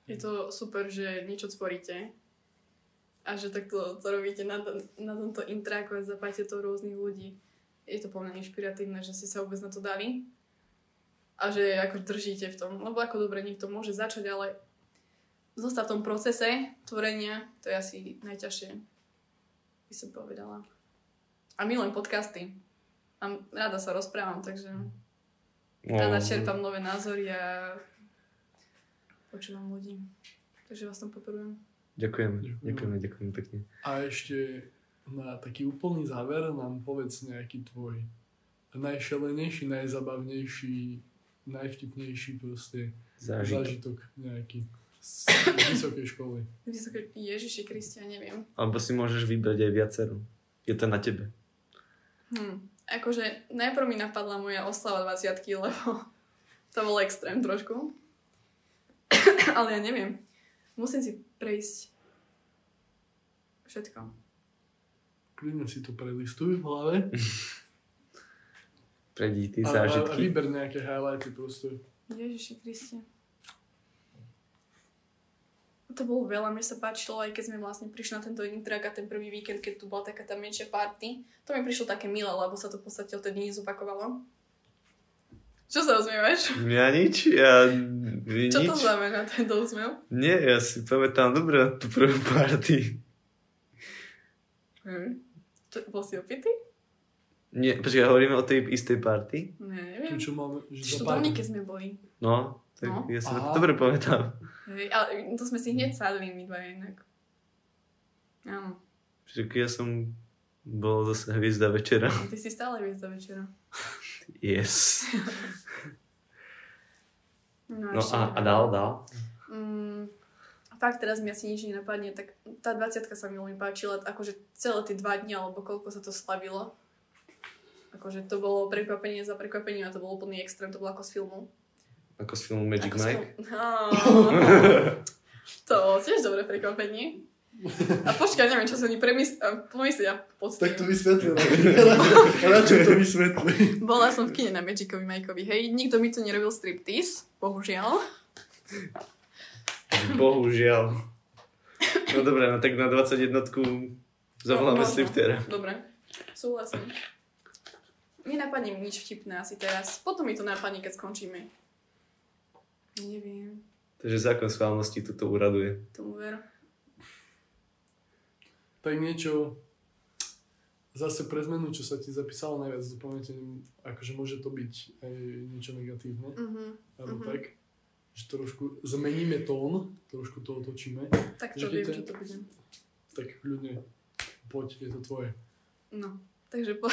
Je to super, že niečo tvoríte a že takto to robíte na, na tomto intráku a zapájate to rôznych ľudí. Je to po mňa inšpiratívne, že ste sa vôbec na to dali a že ako držíte v tom. Lebo ako dobre niekto môže začať, ale zostať v tom procese tvorenia, to je asi najťažšie, by som povedala. A milujem podcasty. A rada sa rozprávam, takže rada čerpám nové názory a počúvam ľudí. Takže vás tam. Ďakujem, Ďakujem. ďakujeme, ďakujem pekne. A ešte na taký úplný záver nám povedz nejaký tvoj najšelenejší, najzabavnejší, najvtipnejší proste Zážitok. zážitok nejaký z vysokej školy. Vysoké Ježiši Kristia, neviem. Alebo si môžeš vybrať aj viacero. Je to na tebe. Hm. Akože najprv mi napadla moja oslava 20 lebo to bol extrém trošku. Ale ja neviem. Musím si prejsť všetko. Kľudne si to prelistuj v hlave Prejdi ty a, a, a zážitky. vyber nejaké highlighty proste. Ježiši Kriste. To bolo veľa, mne sa páčilo, aj keď sme vlastne prišli na tento intrak a ten prvý víkend, keď tu bola taká tá menšia party. To mi prišlo také milé, lebo sa to v podstate odtedy nezopakovalo. Čo sa rozmievaš? Ja nič, ja Čo nič. to znamená tento úsmev? Nie, ja si pamätám dobre na tú prvú party. Hm. Čo, bol si opitý? Nie, počkaj, hovoríme o tej istej party? Ne, Tu, neviem. čo máme, že Čiže to zapájame. Domnike sme boli. No, tak No. ja si Aha. to dobre pamätám. Hej, ale to sme si hneď sadli my dva inak. Áno. Však ja som bol zase hviezda večera. Ty si stále hviezda večera. Yes. No, No a, a dál, dál. Mm, fakt teraz mi asi nič nenapadne, tak tá 20 sa mi veľmi páčila, akože celé tie dva dni, alebo koľko sa to slavilo. Akože to bolo prekvapenie za prekvapením a to bol úplný extrém, to bolo ako z filmu. Ako z filmu Magic ako Mike. Á, to bolo tiež dobré prekvapenie. A počkaj, neviem, čo si oni pomyslia pod tým. Tak to vysvetli. Radšej to vysvetli. Bola som v kine na Magicovi Mikeovi, hej, nikto mi tu nerobil striptease, bohužiaľ. Bohužiaľ. No dobré, no tak na 21 zavoláme No, možno. striptera. Dobre, súhlasím. Nenapadne mi nič vtipné asi teraz. Potom mi to napadne, keď skončíme. Neviem, Takže zákon schválnosti tuto uraduje. tomu ver. Tak niečo zase pre zmenu, čo sa ti zapísalo najviac do pamäte, akože môže to byť aj niečo negatívne, Mhm. alebo Mhm. tak, že trošku zmeníme tón, trošku to otočíme, Tak Že to keď viem, to- čo to bude. tak kľudne poď, je to tvoje. No, takže po,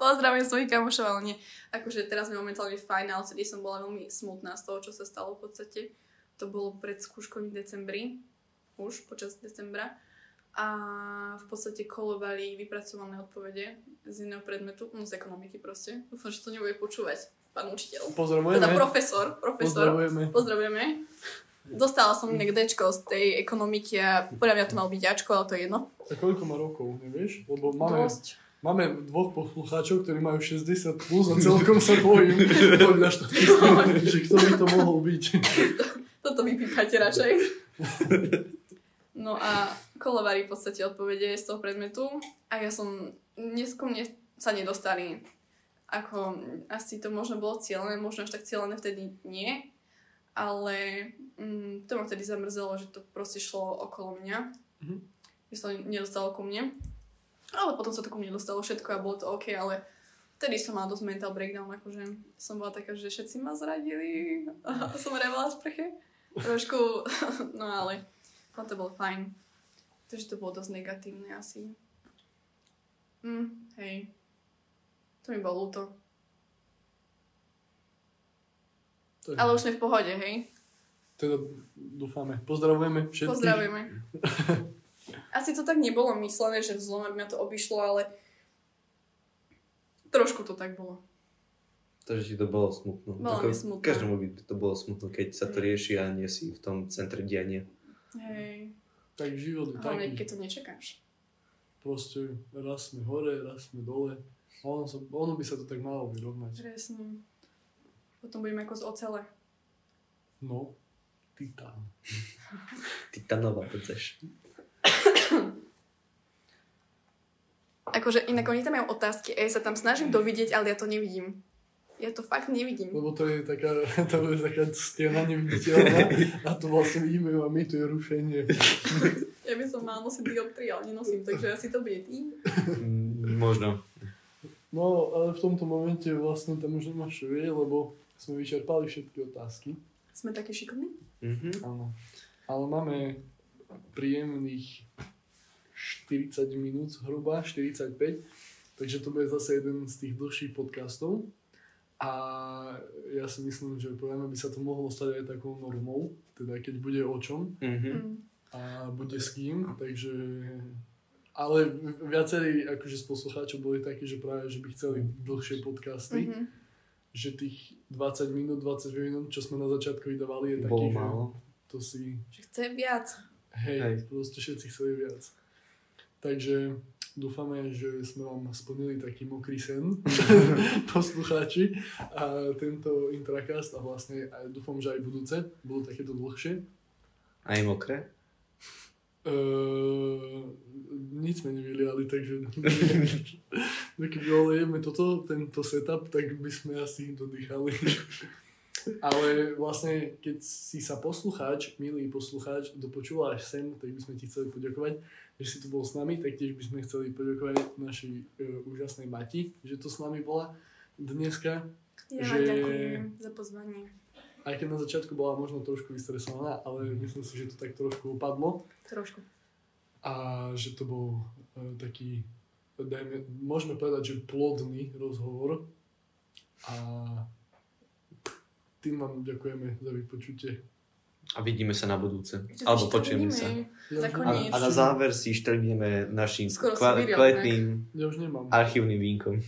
pozdravujem svojich kamošov, ale nie. Akože teraz mi momentálne fajn, ale vtedy som bola veľmi smutná z toho, čo sa stalo v podstate. To bolo pred skúškou v decembri, už počas decembra. A v podstate kolovali vypracované odpovede z jedného predmetu, no z ekonomiky proste. Dúfam, že to nebude počúvať pán učiteľ. Pozdravujeme. Teda profesor, profesor. Pozdravujeme. Pozdravujeme. Dostala som inak Dčko z tej ekonomiky a podľa mňa to malo byť Ačko, ale to je jedno. A koľko má rokov, nevieš? Lebo máme, Dosť. Máme dvoch poslucháčov, ktorí majú 60 plus a celkom sa bojím podľa štatistiky, že kto by to mohol byť. Toto vypípajte radšej. No a kolovari v podstate odpovede z toho predmetu a ja som, dnesko mne sa nedostali. Ako, asi to možno bolo cieľené, možno až tak cieľené vtedy nie, ale mm, to ma vtedy zamrzelo, že to proste šlo okolo mňa. Mhm. Že sa nedostalo ku mne. Ale potom sa to ku mne dostalo všetko a bolo to OK, ale vtedy som mala dosť mental breakdown, akože som bola taká, že všetci ma zradili a som revala sprche. Trošku, no ale no to bolo fajn. Takže to bolo dosť negatívne asi. Hm, hej. To mi bolo ľúto. To je- Ale už sme v pohode, hej? Teda dúfame. Pozdravujeme všetkých. Pozdravujeme. Asi to tak nebolo myslené, že zlom, aby ma to obišlo, ale trošku to tak bolo. Takže ti to bolo smutno. Bolo mi smutno. Každému by to bolo smutno, keď sa to rieši a nie si v tom centre diania. Hej. Tak život je Hlavne, taký. keď to nečakáš. Proste raz sme hore, raz sme dole. A ono, sa, ono by sa to tak malo vyrovnať. Presne. Potom budeme ako z ocele. No, titán. Titanová peceš. Akože inak oni tam majú otázky a ja sa tam snažím dovidieť, ale ja to nevidím. Ja to fakt nevidím. Lebo to je taká, to je taká stena neviditeľná a to vlastne vidíme a my tu je rušenie. Ja by som mala nosiť dioptrii, ale nenosím, takže asi to bude ty. Mm, Možno. No, ale v tomto momente vlastne tam už nemáš vie, lebo sme vyčerpali všetky otázky. Sme takí šikovní? Mhm. Áno. Ale máme príjemných 40 minút zhruba, 45. Takže to bude zase jeden z tých dlhších podcastov. A ja si myslím, že podľa mňa by sa to mohlo stať aj takou normou, teda keď bude o čom Mhm. Mm. a bude s kým, takže... Ale viacerí akože z poslucháčov boli takí, že práve, že by chceli dlhšie podcasty, Mhm. že tých 20 minút, 20 minút, čo sme na začiatku vydávali, je taký, že to si Že chce viac. Hej, Hej. proste všetci chceli viac. Takže dúfame, že sme vám splnili taký mokrý sen, poslucháči, a tento intrakast a vlastne aj, dúfam, že aj budúce budú takéto dlhšie. Aj mokré? Uh, nic sme nevyliali, takže no keby olejeme toto, tento setup, tak by sme asi dodýchali. Ale vlastne, keď si sa poslucháč, milý poslucháč, dopočúval až sem, tak by sme ti chceli poďakovať, že si tu bol s nami, tak tiež by sme chceli poďakovať našej uh, úžasnej Mati, že tu s nami bola dneska. Ja Že- ďakujem za pozvanie. Aj keď na začiatku bola možno trošku vystresovaná, ale myslím si, že to tak trošku opadlo. Trošku. a že to bol e, taký, dajme, môžeme povedať, že plodný rozhovor. A tým vám ďakujeme za vypočutie. A vidíme sa na budúce. Ešte si Alebo počujeme sa. Ja, A, a na záver si štrngneme našim kva- ja nemám. archívnym vínkom.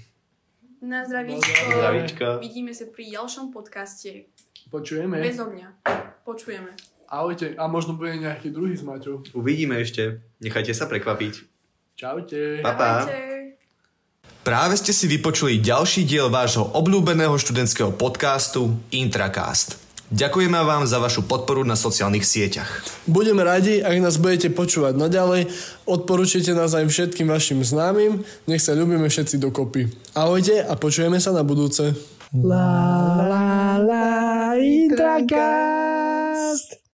Na zdravíčko. Zdravíčko. Vidíme sa pri ďalšom podcaste. Počujeme. Bezo mňa. Počujeme. Ahojte. A možno bude nejaký druhý s Maťou. Uvidíme ešte. Nechajte sa prekvapiť. Čaute. Pa, pa. Ahojte. Práve ste si vypočuli ďalší diel vášho obľúbeného študentského podcastu Intracast. Ďakujeme vám za vašu podporu na sociálnych sieťach. Budeme radi, ak nás budete počúvať naďalej. Odporúčite nás aj všetkým vašim známym. Nech sa ľubíme všetci dokopy. Ahojte a počujeme sa na budúce. La la la Intracast.